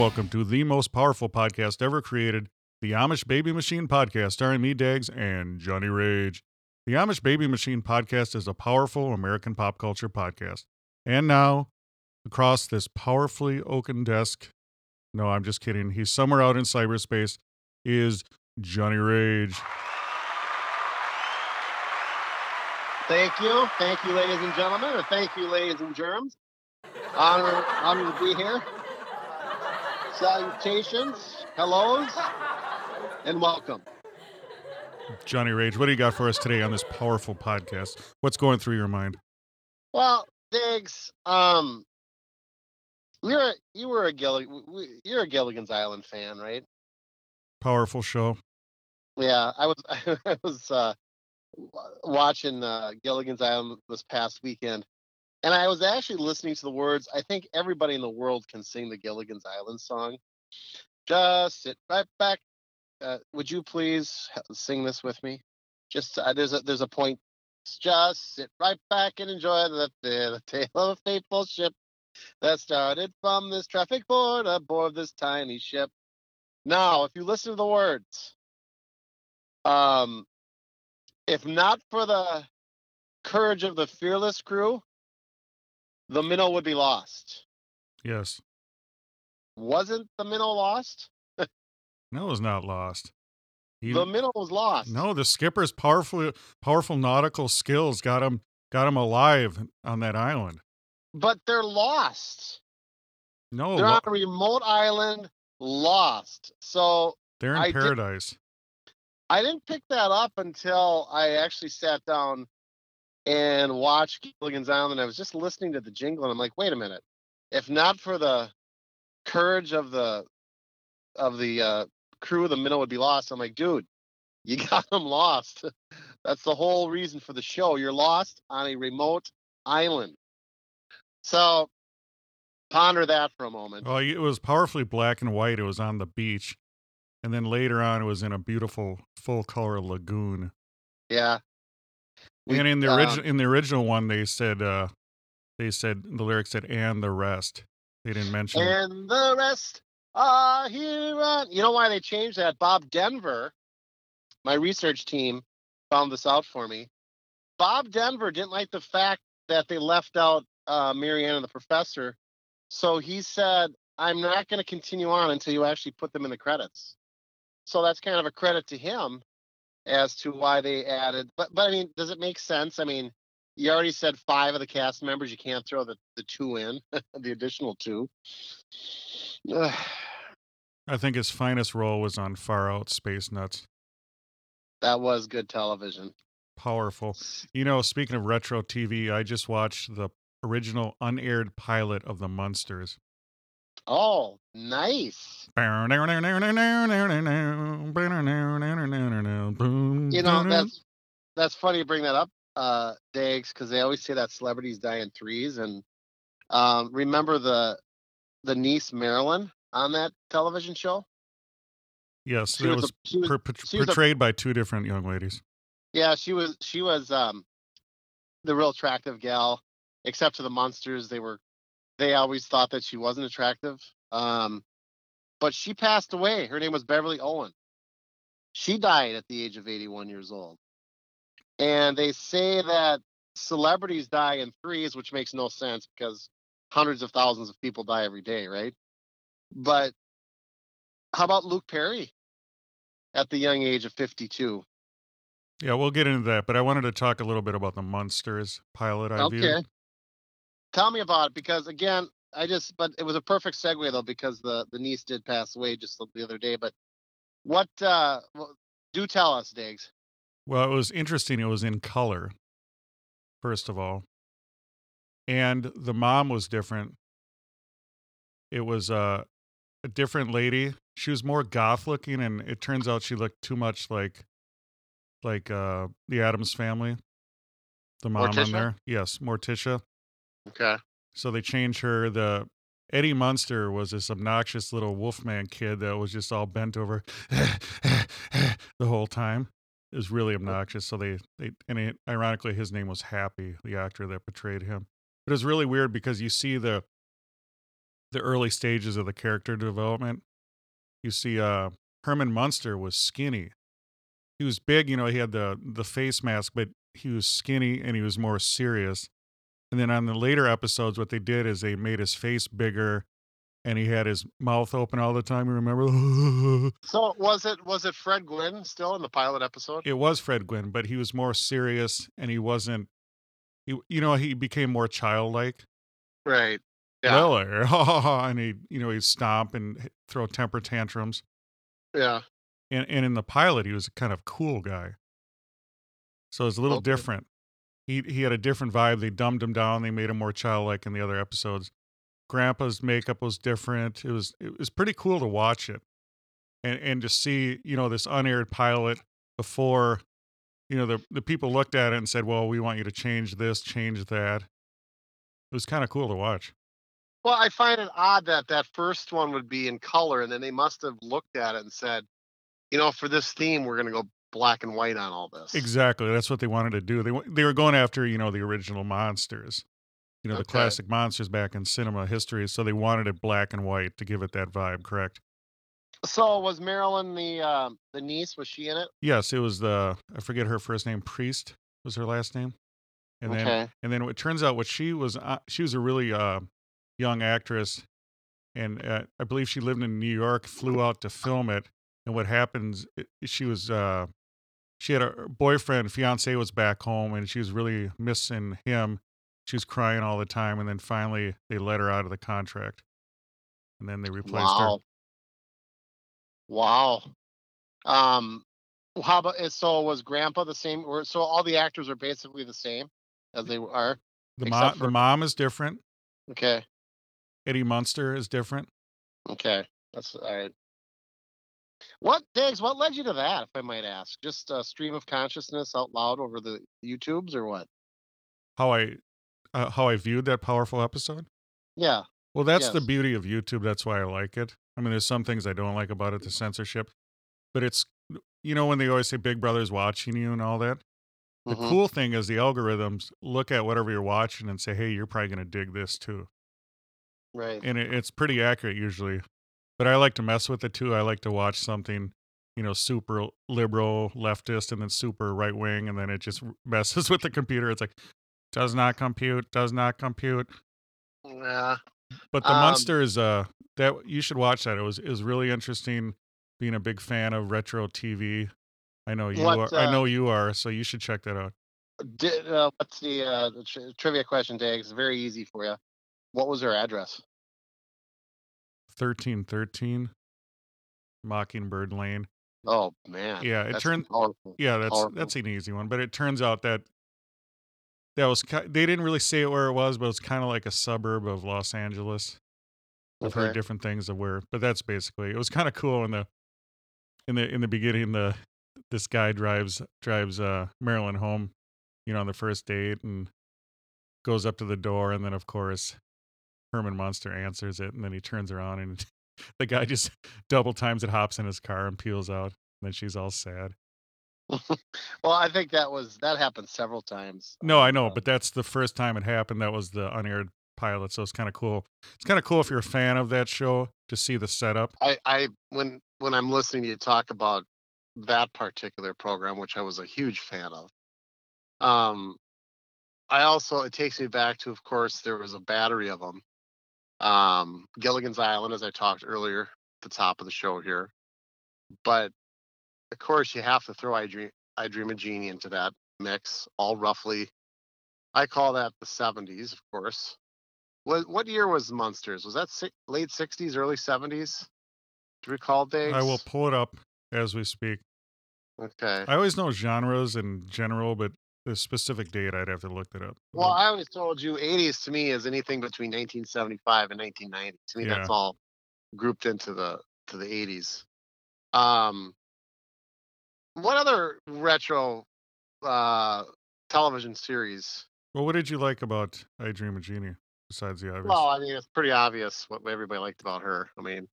Welcome to the most powerful podcast ever created, the Amish Baby Machine Podcast, starring me, Dags, and Johnny Rage. The Amish Baby Machine Podcast is a powerful American pop culture podcast. And now, across this powerfully oaken desk, no, I'm just kidding, he's somewhere out in cyberspace, is Johnny Rage. Thank you. Thank you, ladies and gentlemen, and thank you, ladies and germs. Honor, honor to be here. Salutations, hellos, and welcome. Johnny Rage, what do you got for us today on this powerful podcast? What's going through your mind? Well, Diggs, um, you're a, you were a you're a Gilligan's Island fan, right? Powerful show. Yeah, I was I was uh, watching uh, Gilligan's Island this past weekend, and I was actually listening to the words. I think everybody in the world can sing the Gilligan's Island song. Just sit right back. Uh, would you please sing this with me? Just uh, there's a there's a point. Just sit right back and enjoy the the, tale of a fateful ship that started from this traffic board aboard this tiny ship. Now, if you listen to the words, um, if not for the courage of the fearless crew, the minnow would be lost. Yes. Wasn't the minnow lost? No, it was not lost. He, The minnow was lost. No, the skipper's powerful powerful nautical skills got him got him alive on that island. But they're lost. No, they're lo- on a remote island, lost. So they're in I did- paradise. I didn't pick that up until I actually sat down and watch Gilligan's Island. And I was just listening to the jingle, and I'm like, wait a minute. If not for the courage of the of the uh, crew, the minnow would be lost. I'm like, dude, you got them lost. That's the whole reason for the show. You're lost on a remote island. So ponder that for a moment. Well, it was powerfully black and white. It was on the beach, and then later on, it was in a beautiful full color lagoon. Yeah. We- and in the um, original in the original one, they said uh, they said the lyrics said and the rest. They didn't mention. and the rest are here. On... You know why they changed that? Bob Denver, my research team, found this out for me. Bob Denver didn't like the fact that they left out uh, Mary Ann and the professor, so he said, "I'm not going to continue on until you actually put them in the credits." So that's kind of a credit to him as to why they added. But but I mean, does it make sense? I mean, you already said five of the cast members. You can't throw the, the two in, the additional two. I think his finest role was on Far Out Space Nuts. that was good television. Powerful. You know, speaking of retro TV, I just watched the original unaired pilot of the Munsters. Oh, nice. You know, that's that's funny you bring that up, uh, Dags, because they always say that celebrities die in threes. And um, remember the the niece Marilyn on that television show? yes, She that was a- was- per- she was a- portrayed by two different young ladies. Yeah, she was she was um the real attractive gal, except to the monsters. They were they always thought that she wasn't attractive. Um but she passed away. Her name was Beverly Owen. She died at the age of 81 years old. And they say that celebrities die in threes, which makes no sense because hundreds of thousands of people die every day, right? But how about Luke Perry at the young age of 52? Yeah, we'll get into that, but I wanted to talk a little bit about the Munsters pilot I Okay. viewed. Tell me about it because again, I just, but it was a perfect segue though because the the niece did pass away just the- the other day. But what? uh Do tell us, Diggs. Well, it was interesting. It was in color, first of all. And the mom was different. It was uh, a different lady. She was more goth looking, and it turns out she looked too much like like uh, the Addams family. The mom on Morticia? there. Yes, Morticia. Okay. So they changed her. The Eddie Munster was this obnoxious little Wolfman kid that was just all bent over the whole time. It was really obnoxious. So they, they and it, ironically, his name was Happy, the actor that portrayed him. But it was really weird because you see the the early stages of the character development. You see, uh, Herman Munster was skinny. He was big, you know. He had the the face mask, but he was skinny and he was more serious. And then on the later episodes, what they did is they made his face bigger, and he had his mouth open all the time. You remember? So was it was it Fred Gwynne still in the pilot episode? it was Fred Gwynne, but he was more serious, and he wasn't. He, you know, he became more childlike. Right. Yeah. And he, you know, he'd stomp and throw temper tantrums. Yeah. And and in the pilot, he was a kind of cool guy. So it's a little Okay. different. He he had a different vibe. They dumbed him down. They made him more childlike in the other episodes. Grandpa's makeup was different. It was it was pretty cool to watch it, and and to see you know this unaired pilot before, you know the the people looked at it and said, well, we want you to change this, change that. It was kind of cool to watch. Well, I find it odd that that first one would be in color, and then they must have looked at it and said, you know, for this theme, we're going to go black and white on all this. Exactly. That's what they wanted to do. They they were going after, you know, the original monsters. You know, the classic monsters back in cinema history, so they wanted it black and white to give it that vibe, correct? So was Marilyn the um, the niece? Was she in it? Yes, it was the I forget her first name, Priest was her last name. And then okay. and then it turns out what she was uh, she was a really uh young actress and uh, I believe she lived in New York, flew out to film it, and what happens she was uh she had a boyfriend, fiance was back home and she was really missing him. She was crying all the time and then finally they let her out of the contract. And then they replaced her. Wow. Wow. Um, how about so was Grandpa the same? Or so all the actors are basically the same as they are. The mom for- the mom is different. Okay. Eddie Munster is different. Okay. That's all right. What Diggs? What led you to that, if I might ask? Just a stream of consciousness out loud over the YouTubes, or what? How I uh, how I viewed that powerful episode. Yeah. Well, that's the beauty of YouTube. That's why I like it. I mean, there's some things I don't like about it, the censorship, but it's you know when they always say Big Brother's watching you and all that. The Mhm. cool thing is the algorithms look at whatever you're watching and say, "Hey, you're probably going to dig this too," Right. and it, it's pretty accurate usually. But I like to mess with it too. I like to watch something, you know, super liberal leftist and then super right wing, and then it just messes with the computer. It's like does not compute, does not compute. Yeah. But the Um, Munsters, uh, that you should watch that. It was it was really interesting. Being a big fan of retro TV, I know you What, are. I uh, know you are. So you should check that out. Did, uh, what's the, uh, the tri- trivia question, Diggs? Very easy for you. What was her address? Thirteen thirteen, Mockingbird Lane. Oh man. Yeah, it turned- powerful. Yeah, that's Powerful. that's an easy one. But it turns out that that was they didn't really say where it was, but it's kind of like a suburb of Los Angeles. I've heard different things of where, but that's basically it was kind of cool in the in the in the beginning. The this guy drives drives uh Marilyn home, you know, on the first date and goes up to the door, and then of course Herman Munster answers it, and then he turns around and the guy just double times it, hops in his car and peels out. And then she's all sad. Well, I think that was that happened several times. No, I know, uh, but that's the first time it happened. That was the unaired pilot, so it's kind of cool. It's kind of cool if you're a fan of that show to see the setup. I, I when when I'm listening to you talk about that particular program, which I was a huge fan of. Um, I also it takes me back to, of course, there was a battery of them. Um, Gilligan's Island, as I talked earlier, at the top of the show here. But of course, you have to throw I Dream I Dream a Jeannie into that mix, all roughly. I call that the '70s, of course. What what year was Monsters? Was that si- late '60s, early '70s? Do you recall, Dave? I will pull it up as we speak. Okay. I always know genres in general, but the specific date I'd have to look it up. Well, I always told you '80s to me is anything between 1975 and 1990. To me, Yeah. that's all grouped into the to the '80s. Um, what other retro uh, television series? well, what did you like about I Dream of Jeannie besides the obvious? Well, I mean, it's pretty obvious what everybody liked about her. I mean,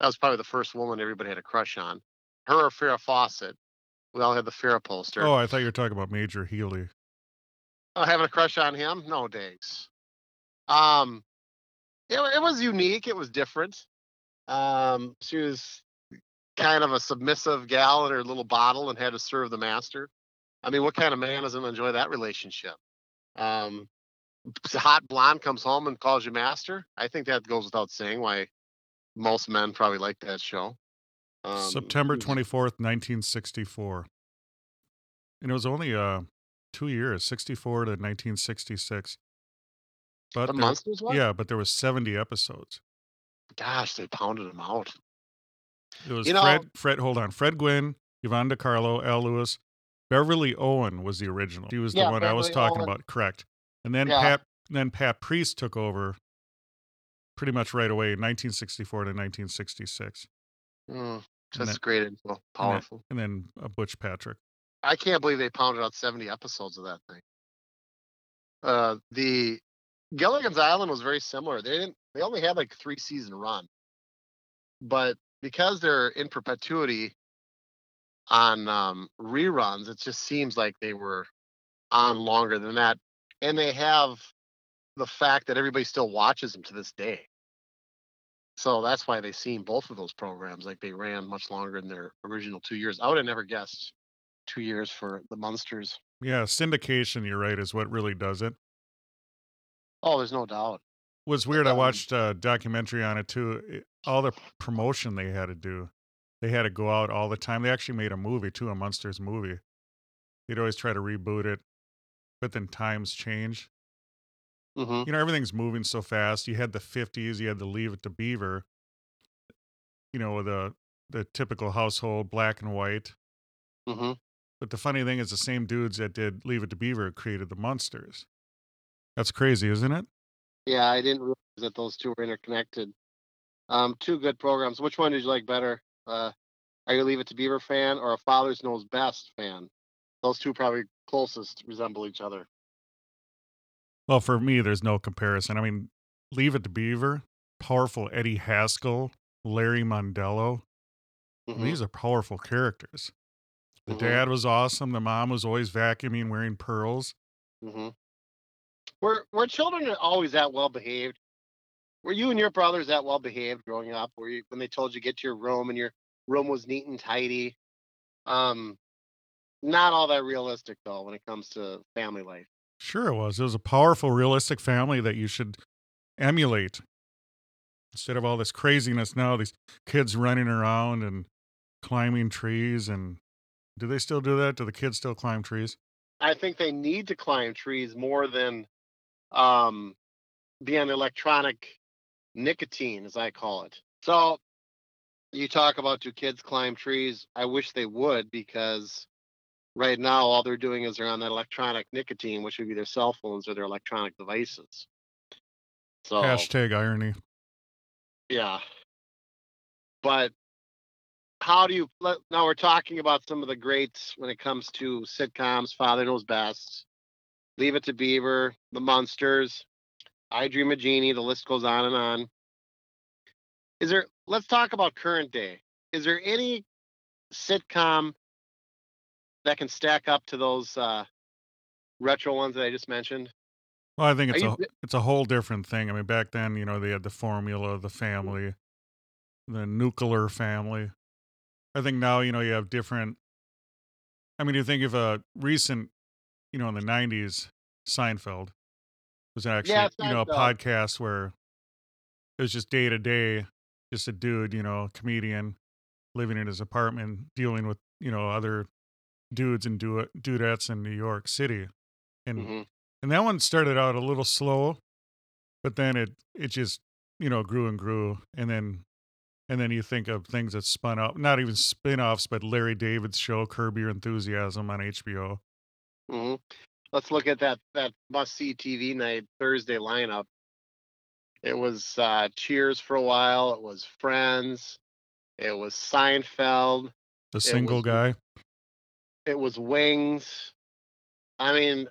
that was probably the first woman everybody had a crush on. Her or Farrah Fawcett. We all had the Farrah poster. oh, I thought you were talking about Major Healey. Oh, having a crush on him? No, Diggs. Um, it, it was unique. It was different. Um, she was kind of a submissive gal in her little bottle and had to serve the master. I mean, what kind of man doesn't enjoy that relationship? Um, hot blonde comes home and calls you master. I think that goes without saying why most men probably like that show. Um, September 24th, 1964. And it was only uh, two years, 64 to 1966. But The there- yeah, but there was 70 episodes. Gosh, they pounded them out. It was You know- Fred, Fred, hold on, Fred Gwynne, Yvonne De Carlo, Al Lewis, Beverly Owen was the original. She was the Yeah, one I was talking Owen. about, correct. And then Yeah. Pat, then Pat Priest took over pretty much right away, in 1964 to 1966. Mm, And that's then- great info. Powerful. And then uh, Butch Patrick. I can't believe they pounded out 70 episodes of that thing. Uh, the Gilligan's Island was very similar. They didn't. They only had like three season run, but because they're in perpetuity on um, reruns, it just seems like they were on longer than that. And they have the fact that everybody still watches them to this day. So that's why they seem both of those programs like they ran much longer than their original two years. I would have never guessed two years for the Munsters. Yeah, syndication, you're right, is what really does it. Oh, there's no doubt. It was weird. I Um, watched a documentary on it too. It- all the promotion they had to do, they had to go out all the time. They actually made a movie too, a Munsters movie. They'd always try to reboot it, but then times change. Hmm You know, everything's moving so fast. You had the '50s, you had the Leave It to Beaver. You know, the the typical household, black and white. hmm But the funny thing is, the same dudes that did Leave It to Beaver created the Monsters. That's crazy, isn't it? Yeah, I didn't realize that those two were interconnected. Um, two good programs. Which one did you like better? Uh, are you a Leave It to Beaver fan or a Father's Knows Best fan? Those two probably closest resemble each other. Well, for me, there's no comparison. I mean, Leave It to Beaver, powerful Eddie Haskell, Larry Mondello. Mhm. These are powerful characters. The Mhm. dad was awesome. The mom was always vacuuming, wearing pearls. Mm-hmm. Were were children always that well behaved? Were you and your brothers that well behaved growing up? Were you when they told you get to your room and your room was neat and tidy? Um, not all that realistic though when it comes to family life. Sure, it was. It was a powerful, realistic family that you should emulate. Instead of all this craziness now, these kids running around and climbing trees. And do they still do that? Do the kids still climb trees? I think they need to climb trees more than um, be on electronic nicotine, as I call it. So you talk about do kids climb trees? I wish they would because right now all they're doing is they're on that electronic nicotine, which would be their cell phones or their electronic devices. So Hashtag irony. yeah. But how do you now we're talking about some of the greats when it comes to sitcoms, Father Knows Best, Leave It to Beaver, The Munsters, I Dream of Jeannie, the list goes on and on. Is there let's talk about current day. Is there any sitcom that can stack up to those uh retro ones that I just mentioned? Well, I think it's a it's a whole different thing. I mean, back then, you know, they had the formula, the family, the nuclear family. I think now, you know, you have different. I mean, you think of a recent, you know, in the '90s, Seinfeld was actually, Yeah, you know, a podcast where it was just day to day, just a dude, you know, comedian living in his apartment, dealing with, you know, other dudes and du- dudettes in New York City, and Mhm. and that one started out a little slow, but then it it just you know grew and grew, and then and then you think of things that spun up, not even spin-offs, but Larry David's show Curb Your Enthusiasm on HBO. hmm Let's look at that that must see TV night Thursday lineup. It was uh, Cheers for a while. It was Friends. It was Seinfeld. The single guy. It was Wings. I mean,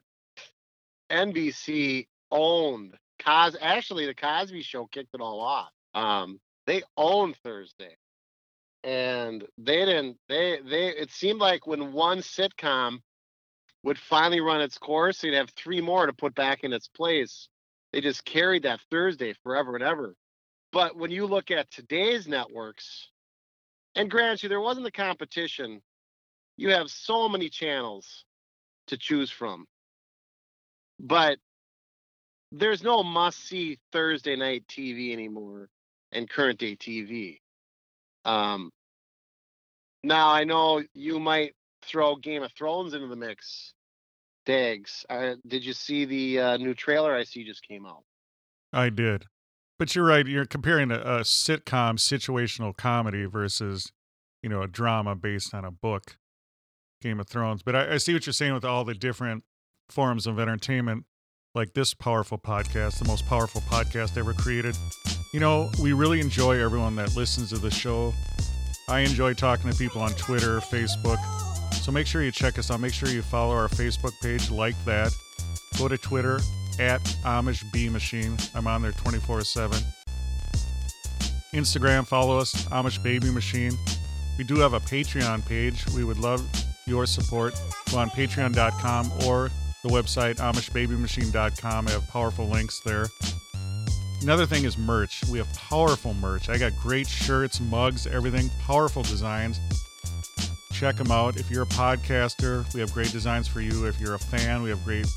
NBC owned Cos. Actually, the Cosby Show kicked it all off. Um, they owned Thursday, and they didn't. They they. It seemed like when one sitcom would finally run its course, they'd have three more to put back in its place. They just carried that Thursday forever and ever. But when you look at today's networks, and grant you, there wasn't the competition. You have so many channels to choose from. But there's no must see Thursday night TV anymore and current day TV. Um, now I know you might throw Game of Thrones into the mix. Dags, uh, did you see the uh, new trailer I see just came out? I did. But you're right. You're comparing a, a sitcom situational comedy versus, you know, a drama based on a book, Game of Thrones. But I, I see what you're saying with all the different forms of entertainment, like this powerful podcast, the most powerful podcast ever created. You know, we really enjoy everyone that listens to the show. I enjoy talking to people on Twitter, Facebook. So make sure you check us out. Make sure you follow our Facebook page, like that. Go to Twitter at Amish B Machine. I'm on there 24 7. Instagram, follow us, Amish Baby Machine. We do have a Patreon page. We would love your support. Go on patreon.com or the website amishbabymachine.com. I have powerful links there. Another thing is merch. We have powerful merch. I got great shirts, mugs, everything, powerful designs. Check them out. If you're a podcaster, we have great designs for you. If you're a fan, we have great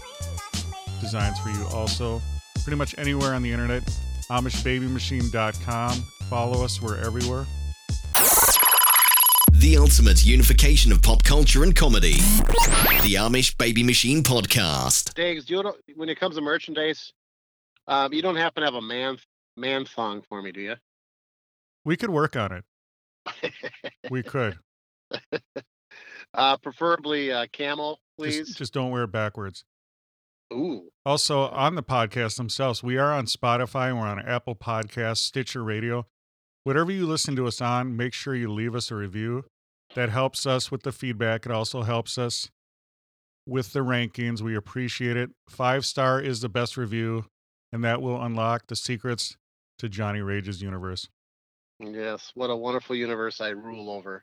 designs for you also. Pretty much anywhere on the internet, AmishBabyMachine.com. Follow us, we're everywhere. The ultimate unification of pop culture and comedy. The Amish Baby Machine Podcast. Dags, do you know, when it comes to merchandise, um, you don't happen to have a man man thong for me, do you? We could work on it. We could. uh, preferably uh, camel, please. Just, just don't wear it backwards. Ooh, Also, on the podcast themselves, we are on Spotify, we're on Apple Podcasts, Stitcher Radio. Whatever you listen to us on, make sure you leave us a review. That helps us with the feedback. It also helps us with the rankings. We appreciate it. Five star is the best review, and that will unlock the secrets to Johnny Rage's universe. yes, what a wonderful universe I rule over.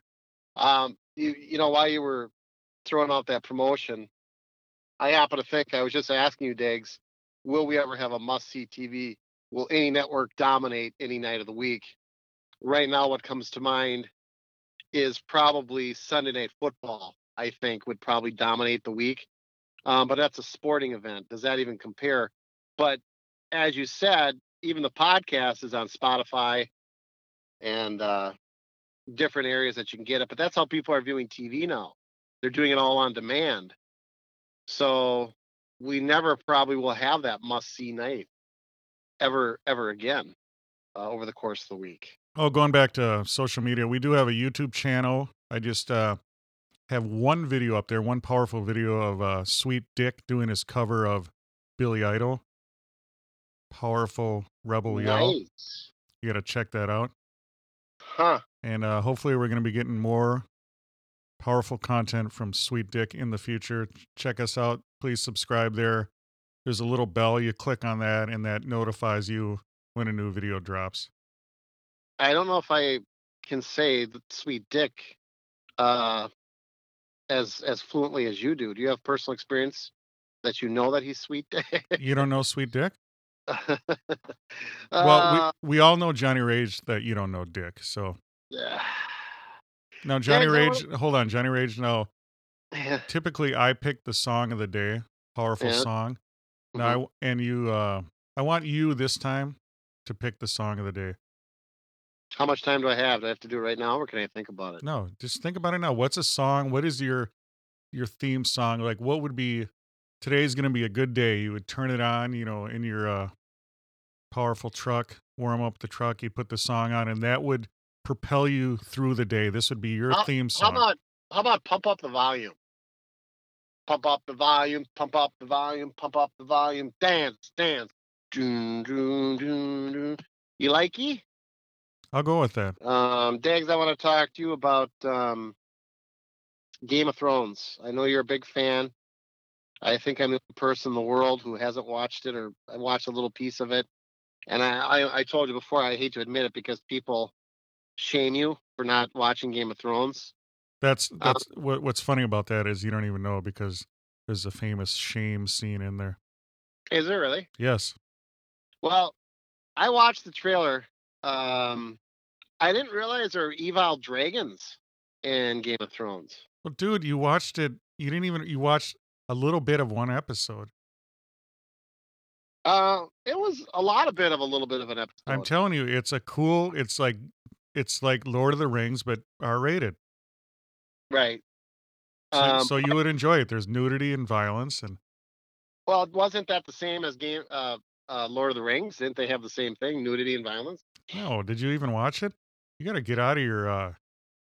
Um, you you know while you were throwing out that promotion, I happen to think I was just asking you, Dags, will we ever have a must see TV? Will any network dominate any night of the week? Right now, what comes to mind is probably Sunday Night Football. I think would probably dominate the week, um, but that's a sporting event. Does that even compare? But as you said, even the podcast is on Spotify and uh, different areas that you can get it. But that's how people are viewing TV now. They're doing it all on demand. So we never probably will have that must see night ever, ever again uh, over the course of the week. Oh, going back to social media, we do have a YouTube channel. I just uh, have one video up there, one powerful video of uh, Sweet Dick doing his cover of Billy Idol. Powerful Rebel Yell. You got to check that out. Huh. And uh, hopefully, we're going to be getting more powerful content from Sweet Dick in the future. Check us out. Please subscribe there. There's a little bell. You click on that, and that notifies you when a new video drops. I don't know if I can say sweet dick uh, as as fluently as you do. Do you have personal experience that you know that he's sweet dick? You don't know Sweet Dick? uh, Well, we, we all know Johnny Rage that you don't know Dick. So yeah. now Johnny Rage, hold on, Johnny Rage. No, typically I pick the song of the day, powerful Yeah. song. Now, I, and you, uh, I want you this time to pick the song of the day. How much time do I have? Do I have to do it right now, or can I think about it? No, just think about it now. What's a song? What is your your theme song? Like, what would be today's going to be a good day? You would turn it on, you know, in your uh, powerful truck, warm up the truck, you put the song on, and that would propel you through the day. This would be your How- theme How song. about how about pump up the volume? Pump up the volume, pump up the volume, pump up the volume, dance, dance. Doon, doon, doon, doon. You likey? I'll go with that. Um, Dags, I want to talk to you about um, Game of Thrones. I know you're a big fan. I think I'm the only person in the world who hasn't watched it, or watched a little piece of it. And I, I, I told you before, I hate to admit it because people shame you for not watching Game of Thrones. That's Um, that's what what's funny about that is you don't even know because there's a famous shame scene in there. Is it really? Yes. Well, I watched the trailer. Um, I didn't realize there were evil dragons in Game of Thrones. Well, dude, you watched it. You didn't even you watched a little bit of one episode. Uh, it was a lot of bit of a little bit of an episode. I'm telling you, it's a cool. It's like it's like Lord of the Rings, but R rated. right. So, Um, so you would enjoy it. There's nudity and violence, and Well, wasn't that the same as game uh, uh Lord of the Rings? Didn't they have the same thing, nudity and violence? no, did you even watch it? You got to get out of your uh,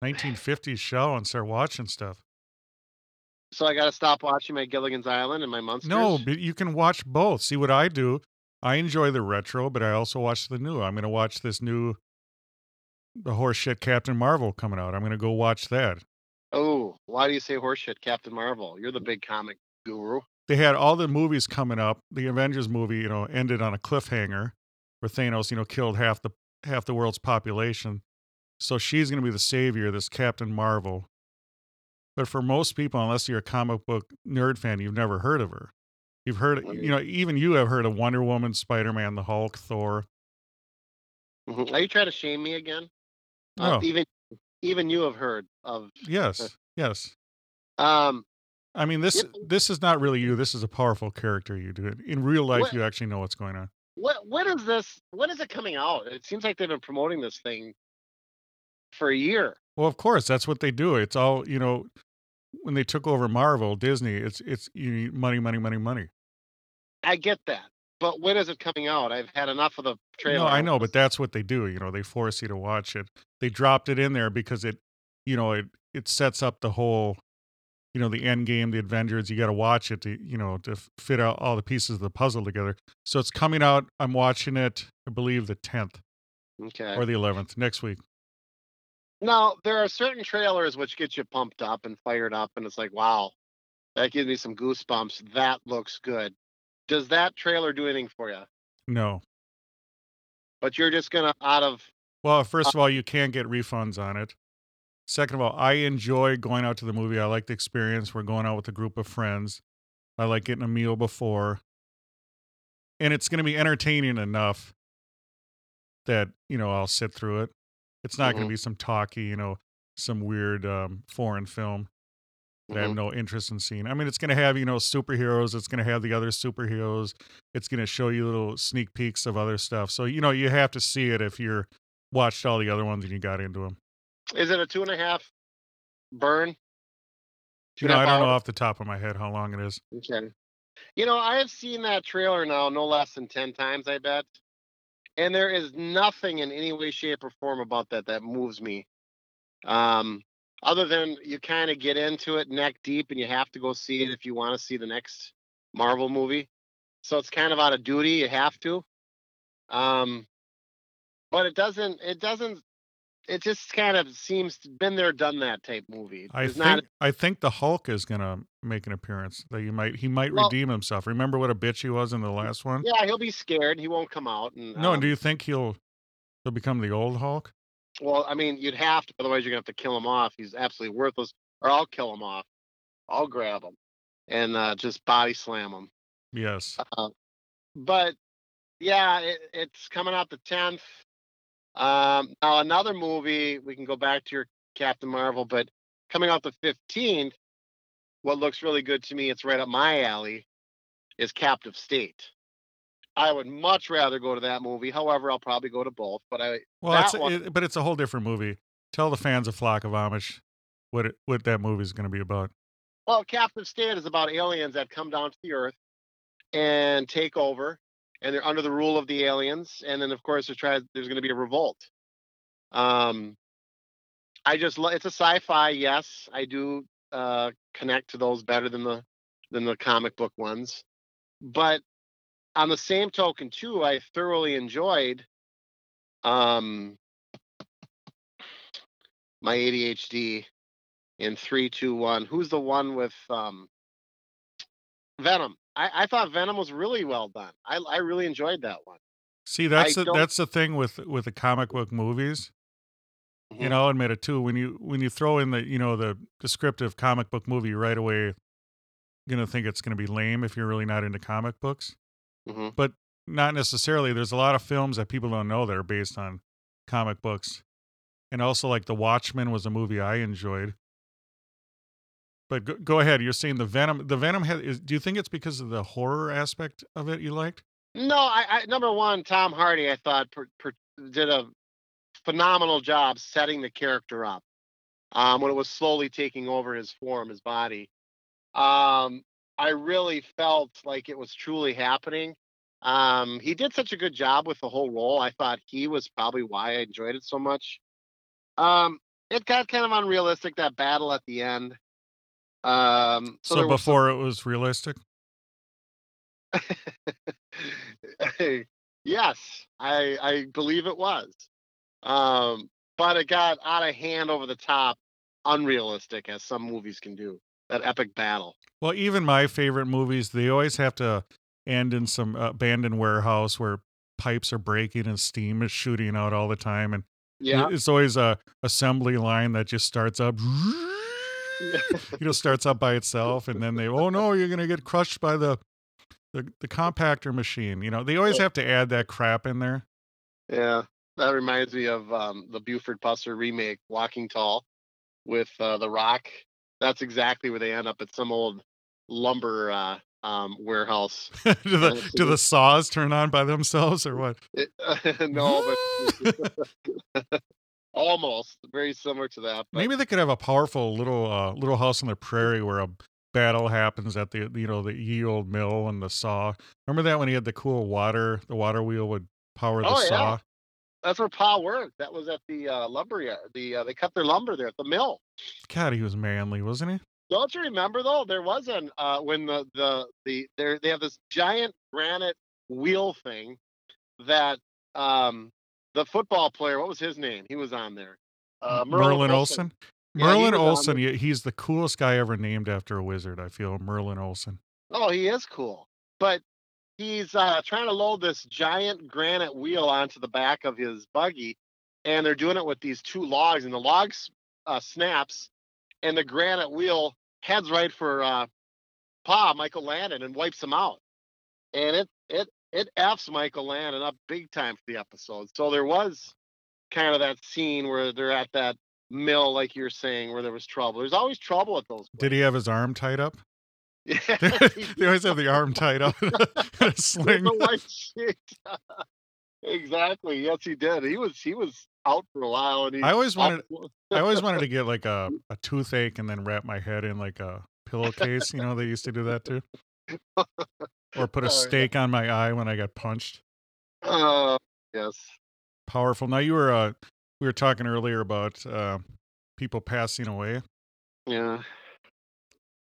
1950s shell and start watching stuff. So I got to stop watching my Gilligan's Island and my monsters. No, but you can watch both. See what I do. I enjoy the retro, but I also watch the new. I'm going to watch this new, the horseshit Captain Marvel coming out. I'm going to go watch that. Oh, why do you say horseshit, Captain Marvel? You're the big comic guru. They had all the movies coming up. The Avengers movie, you know, ended on a cliffhanger where Thanos, you know, killed half the half the world's population. So she's going to be the savior, this Captain Marvel. But for most people, unless you're a comic book nerd fan, you've never heard of her. You've heard, you know, even you have heard of Wonder Woman, Spider Man, the Hulk, Thor. Mhm. Are you trying to shame me again? No. Uh, even even you have heard of. Yes, yes. Um, I mean, this Yep. this is not really you. This is a powerful character you do. it In real life, What- you actually know what's going on. what when is this? When is it coming out? It seems like they've been promoting this thing for a year. Well, of course, that's what they do. It's all you know. When they took over Marvel, Disney, it's it's you need money, money, money, money. I get that, but when is it coming out? I've had enough of the trailer. No, I know, but that's what they do. You know, they force you to watch it. They dropped it in there because it, you know, it it sets up the whole, you know, the end game, the Avengers. You got to watch it to, you know, to fit out all the pieces of the puzzle together. So it's coming out. I'm watching it. I believe the 10th okay. or the 11th next week. Now there are certain trailers which get you pumped up and fired up, and it's like, wow, that gives me some goosebumps. That looks good. Does that trailer do anything for you? No. But you're just gonna out of Well, first uh of all, you can't get refunds on it. Second of all, I enjoy going out to the movie. I like the experience. We're going out with a group of friends. I like getting a meal before. And it's going to be entertaining enough that, you know, I'll sit through it. It's not going Mhm. to be some talky, you know, some weird um, foreign film that I have Mhm. no interest in seeing. I mean, it's going to have, you know, superheroes. It's going to have the other superheroes. It's going to show you little sneak peeks of other stuff. So, you know, you have to see it if you're watched all the other ones and you got into them. is it a two and a half burn? Two You know, and a I don't know off the top of my head how long it is. Okay. You know, I have seen that trailer now no less than 10 times, I bet. And there is nothing in any way, shape, or form about that that moves me. Um, other than you kind of get into it neck deep and you have to go see it if you want to see the next Marvel movie. So it's kind of out of duty. You have to. Um, but it doesn't, it doesn't, it just kind of seems to been there, done that type movie. I think not, I think the Hulk is gonna make an appearance. That you might he might Well- redeem himself. Remember what a bitch he was in the last one? yeah, he'll be scared. He won't come out. And, No, um, and do you think he'll he'll become the old Hulk? Well, I mean, you'd have to, otherwise you're gonna have to kill him off. He's absolutely worthless. Or I'll kill him off. I'll grab him and uh, just body slam him. Yes. Uh, but yeah, it, it's coming out the tenth. Um, now another movie. We can go back to your Captain Marvel, but coming out the fifteenth. What looks really good to me, it's right up my alley, is Captive State. I would much rather go to that movie. However, I'll probably go to both. But I Well, it's, one- it, but it's a whole different movie. Tell the fans of Flock of Amish what it, what that movie is going to be about. Well, Captive State is about aliens that come down to the Earth and take over, and they're under the rule of the aliens. And then of course there's going to be a revolt. Um, I just lo- it's a sci-fi. Yes, I do uh, connect to those better than the than the comic book ones. But on the same token, too, I thoroughly enjoyed um, my ADHD in three, two, one. Who's the one with um, Venom? I, I thought Venom was really well done. I, I really enjoyed that one. See, that's the, don't- that's the thing with with the comic book movies. Mhm. know, I'll admit it too. When you when you throw in the you know the descriptive comic book movie right away, you're gonna think it's gonna be lame if you're really not into comic books. Mhm. But not necessarily. There's a lot of films that people don't know that are based on comic books, and also like The Watchmen was a movie I enjoyed. But go, go ahead. You're saying the Venom. The Venom had. Is, do you think it's because of the horror aspect of it you liked? No, I, I number one, Tom Hardy, I thought per, per, did a phenomenal job setting the character up um, when it was slowly taking over his form, his body. Um, I really felt like it was truly happening. Um, he did such a good job with the whole role. I thought he was probably why I enjoyed it so much. Um, it got kind of unrealistic that battle at the end. Um, So, there was some- before it was realistic. yes, I I believe it was. Um, but it got out of hand over the top, unrealistic as some movies can do. That epic battle. Well, even my favorite movies, they always have to end in some abandoned warehouse where pipes are breaking and steam is shooting out all the time, and Yeah. it's always a assembly line that just starts up. You know, starts up by itself, and then they, oh no, you're gonna get crushed by the the, the compactor machine. You know, they always have to add that crap in there. Yeah. That reminds me of um, the Buford Pusser remake, Walking Tall, with uh, The Rock. That's exactly where they end up at some old lumber uh, um, warehouse. do the do the saws turn on by themselves or what? It, no, but almost very similar to that. But Maybe they could have a powerful little uh, little house on the prairie where a battle happens at the you know the ye old mill and the saw. Remember that when he had the cool water, the water wheel would power the Oh, yeah. saw. that's where Pa worked. That was at the uh, lumber yard. The uh, they cut their lumber there at the mill. God, he was manly, wasn't he? Don't you remember though? There was an uh, when the the the there they have this giant granite wheel thing that um the football player. What was his name? He was on there. Uh, Merlin, Olsen. Yeah, Merlin was on Olsen, he's the coolest guy ever named after a wizard. I feel Merlin Olsen. Oh, he is cool. But he's uh, trying to load this giant granite wheel onto the back of his buggy, and they're doing it with these two logs, and the logs uh, snaps, and the granite wheel heads right for uh, Pa Michael Landon and wipes him out, and it it f's Michael Landon up big time for the episode. So there was kind of that scene where they're at that mill, like you're saying, where there was trouble. There's always trouble at those. Did he have his arm tied up? Yeah, they always have the arm tied up in a sling. the white sheet. exactly. Yes, he did. He was he was out for a while, and he. I always wanted I always wanted to get like a, a toothache and then wrap my head in like a pillowcase. You know, they used to do that too. Or put a Oh, yeah. stake on my eye when I got punched. Uh, yes. Powerful. Now you were uh we were talking earlier about uh people passing away. Yeah.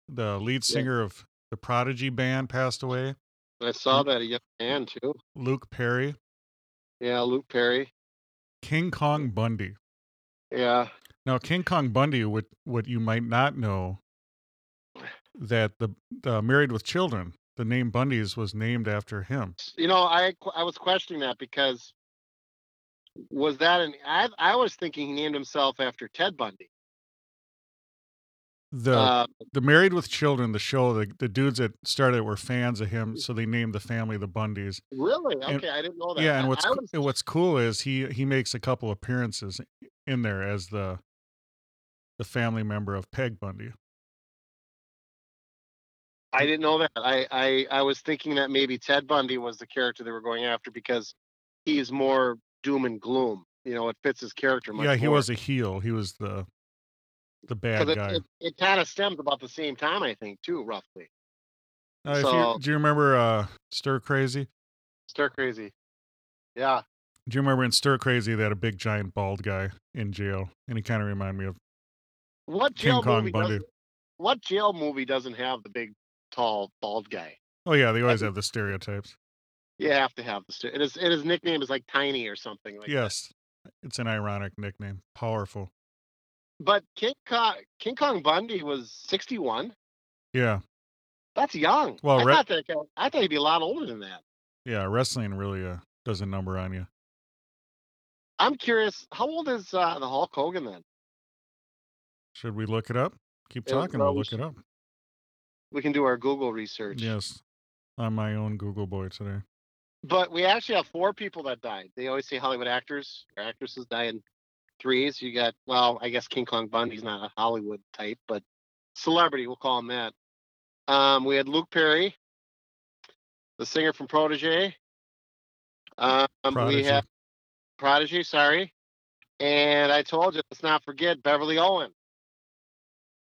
The lead Yeah. singer of the Prodigy band passed away. I saw that a young man too. Luke Perry. Yeah, Luke Perry. King Kong Bundy. Yeah. Now King Kong Bundy, what what you might not know that the the Married with Children, the name Bundy's was named after him. You know, I I was questioning that because was that an I I was thinking he named himself after Ted Bundy. The Uh, the Married with Children, the show, the, the dudes that started it were fans of him, so they named the family the Bundys. really? and- Okay, I didn't know that. Yeah, and what's was- and what's cool is he he makes a couple appearances in there as the the family member of Peg Bundy. I didn't know that. I, I I was thinking that maybe Ted Bundy was the character they were going after because he's more doom and gloom. You know, it fits his character much yeah, he more. was a heel. He was the the bad 'Cause it, guy. it, it kind of stems about the same time, I think, too, roughly. Uh, if you, do you remember uh, Stir Crazy? Stir crazy. Yeah. Do you remember in Stir Crazy they had a big giant bald guy in jail, and he kind of reminded me of What King jail Kong movie Bundy. What jail movie doesn't have the big, tall, bald guy? Oh yeah, they always have the stereotypes. You have to have the. Stir- and his and his nickname is like Tiny or something like. that. Yes, it's an ironic nickname. Powerful. But King Kong King Kong Bundy was sixty one. Yeah, That's young. Well, I re- thought that I thought he'd be a lot older than that. yeah. Wrestling really uh, does a number on you. I'm curious, how old is uh, the Hulk Hogan then? Should we look it up? Keep talking. We'll look it up. We can do our Google research. Yes, I'm my own Google boy today. But we actually have four people that died. They always say Hollywood actors or actresses die in threes. You got, well, I guess King Kong Bundy's not a Hollywood type, but celebrity, we'll call him that. Um, we had Luke Perry, the singer from Protege. Um, we have Prodigy, sorry. And I told you, let's not forget Beverley Owen.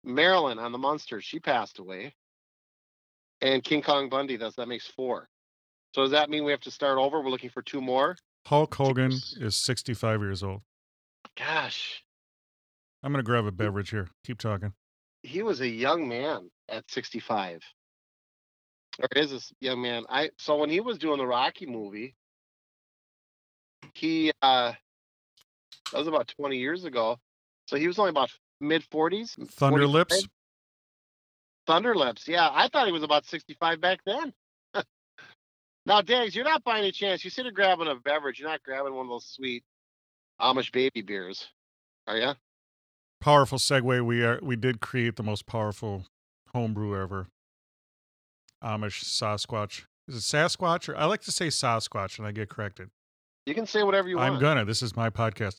Marilyn on the Munsters, she passed away. And King Kong Bundy, does. that makes four. So does that mean we have to start over? We're looking for two more? Hulk Hogan is 65 years old. Gosh, I'm gonna grab a beverage here. Keep talking. he was a young man at 65. Or is this young man? I so when he was doing the Rocky movie, he uh that was about 20 years ago. So he was only about mid 40s. Thunder 45? Lips. Thunder Lips. Yeah, I thought he was about 65 back then. now, Diggs, you're not by any chance. You said you're grabbing a beverage. You're not grabbing one of those sweet Amish baby beers, are you? Powerful segue. We are we did create the most powerful homebrew ever. Amish Sasquatch. Is it Sasquatch or I like to say Sasquatch and I get corrected. You can say whatever you want. I'm gonna. This is my podcast.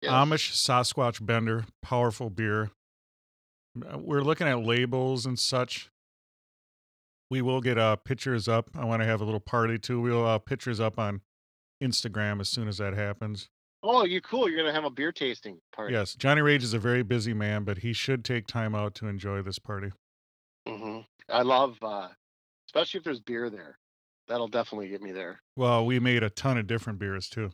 Yes. Amish Sasquatch Bender, powerful beer. Uh, We're looking at labels and such. We will get uh, pictures up. I want to have a little party too. We'll uh, pictures up on Instagram as soon as that happens. Oh, you're cool. You're gonna have a beer tasting party. Yes, Johnny Rage is a very busy man, but he should take time out to enjoy this party. Mm-hmm. I love, uh, especially if there's beer there. That'll definitely get me there. Well, we made a ton of different beers too.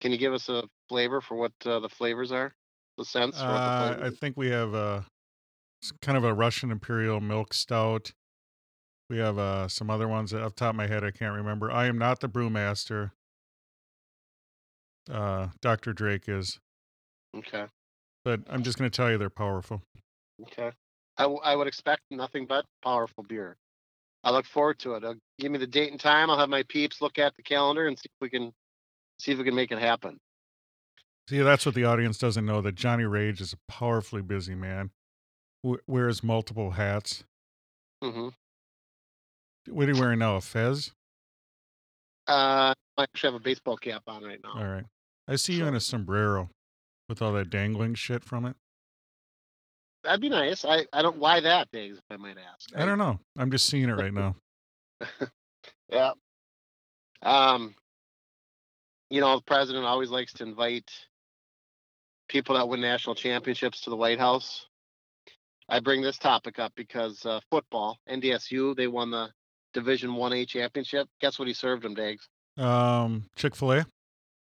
Can you give us a flavor for what uh, the flavors are? The sense for what the Uh, I think we have a kind of a Russian Imperial Milk Stout. We have uh, some other ones that off the top of my head I can't remember. I am not the brewmaster. Uh, Dr. Drake is, Okay. but I'm just going to tell you they're powerful. Okay. I, w- I would expect nothing but powerful beer. I look forward to it. Uh, give me the date and time. I'll have my peeps look at the calendar and see if we can see if we can make it happen. See, that's what the audience doesn't know that Johnny Rage is a powerfully busy man. W- wears multiple hats. hmm What are you wearing now? A fez? Uh, I actually have a baseball cap on right now. All right. I see you in a sombrero with all that dangling shit from it. That'd be nice. I, I don't why that days if I might ask. I don't know. I'm just seeing it right now. Yeah. Um, you know, the president always likes to invite people that win national championships to the White House. I bring this topic up because uh, football, NDSU, they won the Division One A championship. Guess what he served them, Dags? Um, Chick Fil A.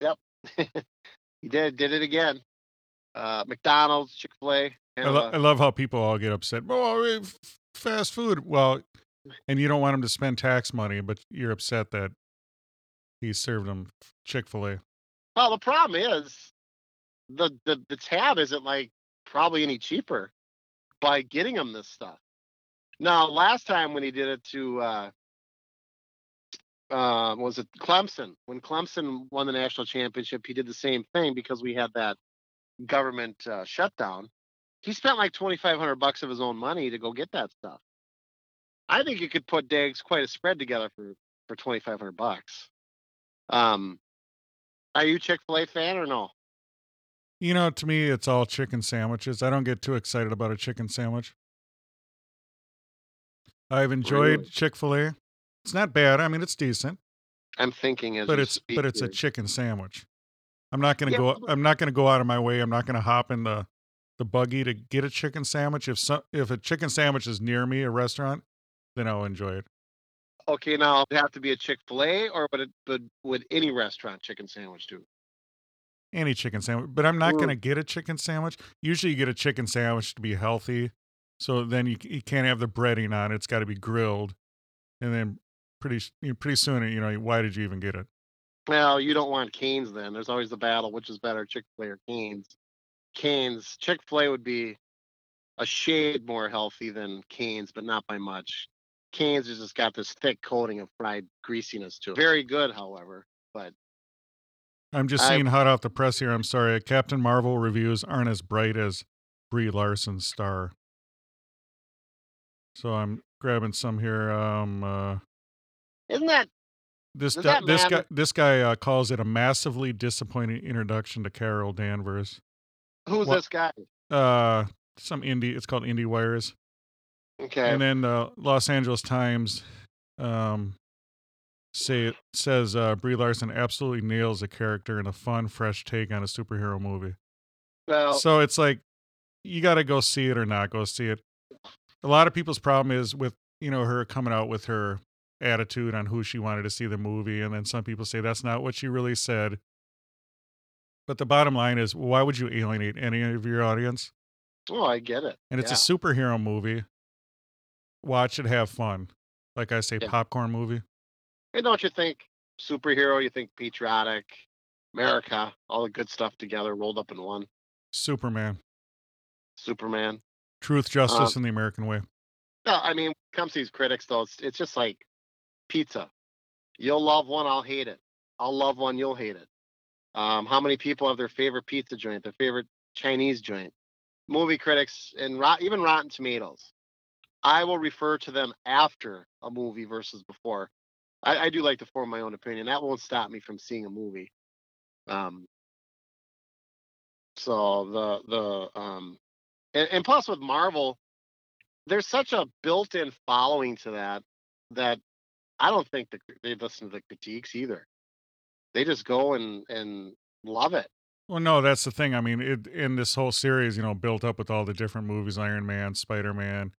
Yep, he did did it again. Uh, McDonald's, Chick Fil A. I, lo- I love how people all get upset. Oh, fast food. Well, and you don't want him to spend tax money, but you're upset that he served them Chick Fil A. Well, the problem is the, the the tab isn't like probably any cheaper by getting him this stuff. Now, last time when he did it to uh, uh, was it Clemson? When Clemson won the national championship, he did the same thing because we had that government uh, shutdown. He spent like twenty five hundred bucks of his own money to go get that stuff. I think you could put Dags quite a spread together for for twenty five hundred bucks. Um, are you Chick Fil A fan or no? You know, to me, it's all chicken sandwiches. I don't get too excited about a chicken sandwich. I've enjoyed Really? Chick Fil A. It's not bad. I mean, it's decent, I'm thinking as but you it's speak but it's a here. chicken sandwich. I'm not gonna Yeah, go. I'm not gonna go out of my way. I'm not gonna hop in the the buggy to get a chicken sandwich. If some if a chicken sandwich is near me, a restaurant, then I'll enjoy it. Okay, now it have to be a Chick Fil A, or would it would would any restaurant chicken sandwich do? Any chicken sandwich, but I'm not going to get a chicken sandwich. Usually, you get a chicken sandwich to be healthy, so then you you can't have the breading on. it. It's got to be grilled, and then pretty s- you know, pretty soon, you know, why did you even get it? Well, you don't want Canes then. There's always the battle, which is better, Chick Fil A or Canes? Canes, Chick Fil A would be a shade more healthy than Canes, but not by much. Canes has just got this thick coating of fried greasiness to it. Very good, however, but I'm just I- seeing hot off the press here. I'm sorry, Captain Marvel reviews aren't as bright as Brie Larson's star. So I'm grabbing some here. Um, uh, isn't that this Does guy, that this guy, this guy uh, calls it a massively disappointing introduction to Carol Danvers. who's What- this guy? Uh, some indie. It's called Indie Wires. Okay. And then uh, Los Angeles Times um, say says uh, Brie Larson absolutely nails the character in a fun, fresh take on a superhero movie. well, So it's like you got to go see it or not go see it. A lot of people's problem is with you know her coming out with her attitude on who she wanted to see the movie, and then some people say that's not what she really said. But the bottom line is, why would you alienate any of your audience? oh, I get it. And it's Yeah. a superhero movie. Watch it, have fun. Like I say, Yeah. popcorn movie. And don't you think superhero? You think patriotic, America, all the good stuff together rolled up in one. Superman, Superman. truth, justice, Um, and the American way. No, I mean, comes to these critics, though, it's it's just like pizza. You'll love one, I'll hate it. I'll love one, you'll hate it. Um, how many people have their favorite pizza joint, their favorite Chinese joint? Movie critics and rot, even Rotten Tomatoes. I will refer to them after a movie versus before. I, I do like to form my own opinion. That won't stop me from seeing a movie. Um, so the the um, and, and plus with Marvel, there's such a built-in following to that that I don't think that they listen to the critiques either. They just go and and love it. Well, no, that's the thing. I mean, it in this whole series, you know, built up with all the different movies, Iron Man, Spider Man,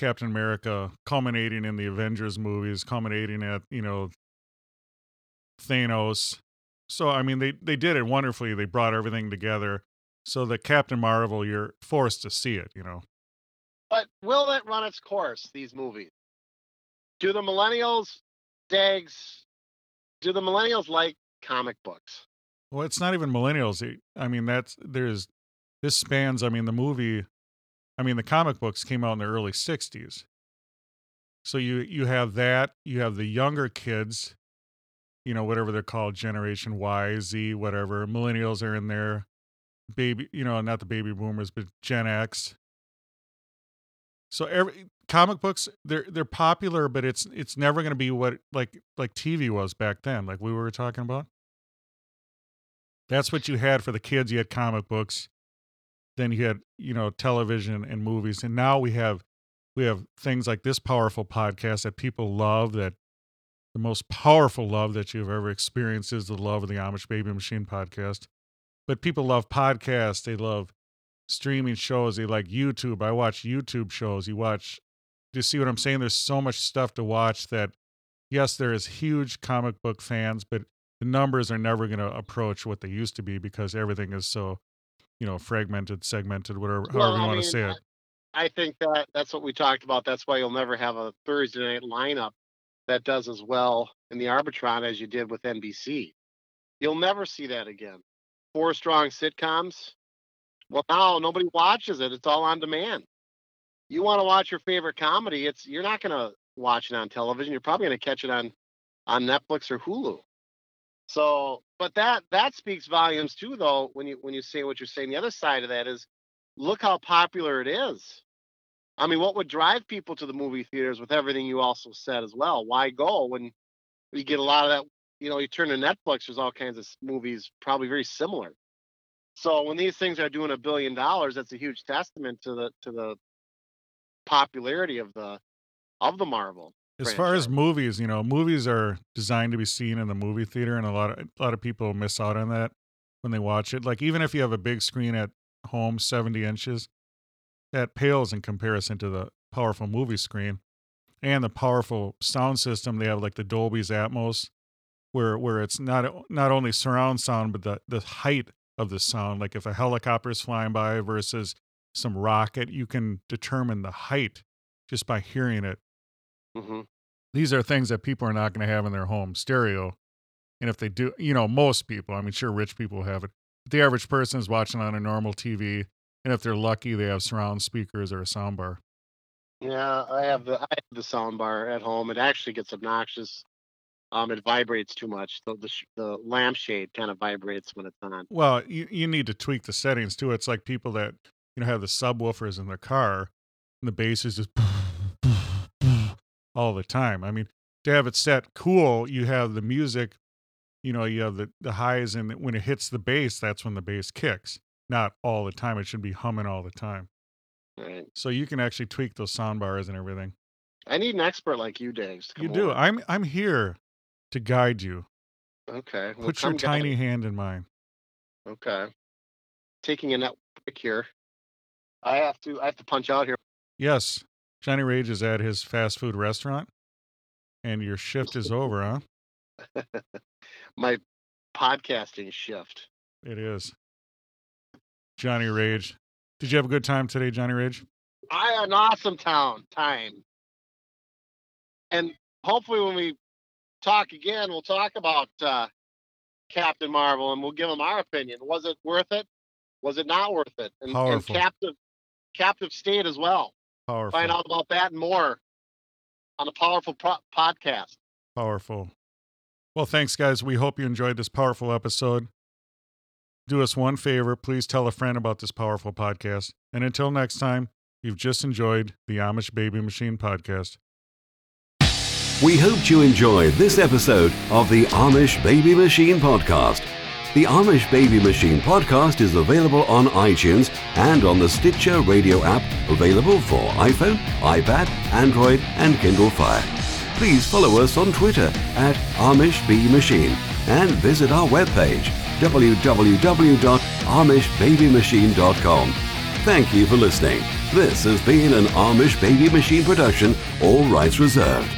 Captain America, culminating in the Avengers movies, culminating at, you know, Thanos. So I mean they they did it wonderfully. They brought everything together. So the Captain Marvel, you're forced to see it, you know. But will it run its course? These movies. Do the millennials, Dags? Do the millennials like comic books? Well, it's not even millennials. I mean, that's there's this spans. I mean, the movie, I mean, the comic books came out in the early '60s. So you you have that. You have the younger kids, you know, whatever they're called, Generation Y, Z, whatever. Millennials are in there. Baby, you know, not the baby boomers, but Gen X. So every comic books, they're they're popular, but it's it's never going to be what like like TV was back then, like we were talking about. That's what you had for the kids. You had comic books, then you had you know television and movies, and now we have we have things like this powerful podcast that people love. That the most powerful love that you've ever experienced is the love of the Amish Baby Machine podcast. But people love podcasts. They love streaming shows. They like YouTube. I watch YouTube shows. You watch. You see what I'm saying? There's so much stuff to watch that. Yes, there is huge comic book fans, but the numbers are never going to approach what they used to be because everything is so, you know, fragmented, segmented, whatever, however you I want to mean, say it. I think that that's what we talked about. That's why you'll never have a Thursday night lineup that does as well in the Arbitron as you did with NBC. You'll never see that again. Four strong sitcoms. Well, now nobody watches it. It's all on demand. You want to watch your favorite comedy? It's you're not going to watch it on television. You're probably going to catch it on on Netflix or Hulu. So, but that that speaks volumes too, though. When you when you say what you're saying, the other side of that is look how popular it is. I mean, what would drive people to the movie theaters with everything you also said as well? Why go when you get a lot of that? You know, you turn to Netflix, there's all kinds of movies probably very similar. So when these things are doing a billion dollars, that's a huge testament to the to the popularity of the of the Marvel. As far as movies, you know, movies are designed to be seen in the movie theater, and a lot of a lot of people miss out on that when they watch it. Like even if you have a big screen at home, seventy inches, that pales in comparison to the powerful movie screen. and the powerful sound system they have, like the Dolby's Atmos, where where it's not not only surround sound but the the height of the sound. Like if a helicopter is flying by versus some rocket, you can determine the height just by hearing it. Hmm These are things that people are not going to have in their home stereo. And if they do, you know, most people, I mean, sure, rich people have it. But the average person is watching on a normal TV. And if they're lucky, they have surround speakers or a soundbar. Yeah, I have the I have the sound bar at home. It actually gets obnoxious. Um, it vibrates too much. The the, the lampshade kind of vibrates when it's on. Well, you, you need to tweak the settings too. It's like people that, you know, have the subwoofers in their car and the bass is just all the time. I mean, to have it set cool, you have the music, you know, you have the, the highs, and when it hits the bass, that's when the bass kicks. Not all the time. It should be humming all the time. Right. So you can actually tweak those sound bars and everything. I need an expert like you, Dave. You do. over. I'm I'm here to guide you. Okay. well, Put your come guide tiny hand in mine. Okay. Taking a break here. I have to I have to punch out here. Yes, Johnny Rage is at his fast food restaurant, and your shift is over, huh? My podcasting shift. It is. Johnny Rage. Did you have a good time today, Johnny Rage? I had an awesome town time. And hopefully when we talk again, we'll talk about uh, Captain Marvel and we'll give them our opinion. Was it worth it? Was it not worth it? And, and captive captive state as well. Powerful. Find out about that and more on the powerful pro- podcast. Powerful. Well, thanks, guys. We hope you enjoyed this powerful episode. Do us one favor. Please tell a friend about this powerful podcast. And until next time, you've just enjoyed the Amish Baby Machine podcast. We hoped you enjoyed this episode of the Amish Baby Machine Podcast. The Amish Baby Machine Podcast is available on iTunes and on the Stitcher radio app, available for iPhone, iPad, Android, and Kindle Fire. Please follow us on Twitter at Amish Bee Machine and visit our webpage www.amishbabymachine.com. Thank you for listening. This has been an Amish Baby Machine production, all rights reserved.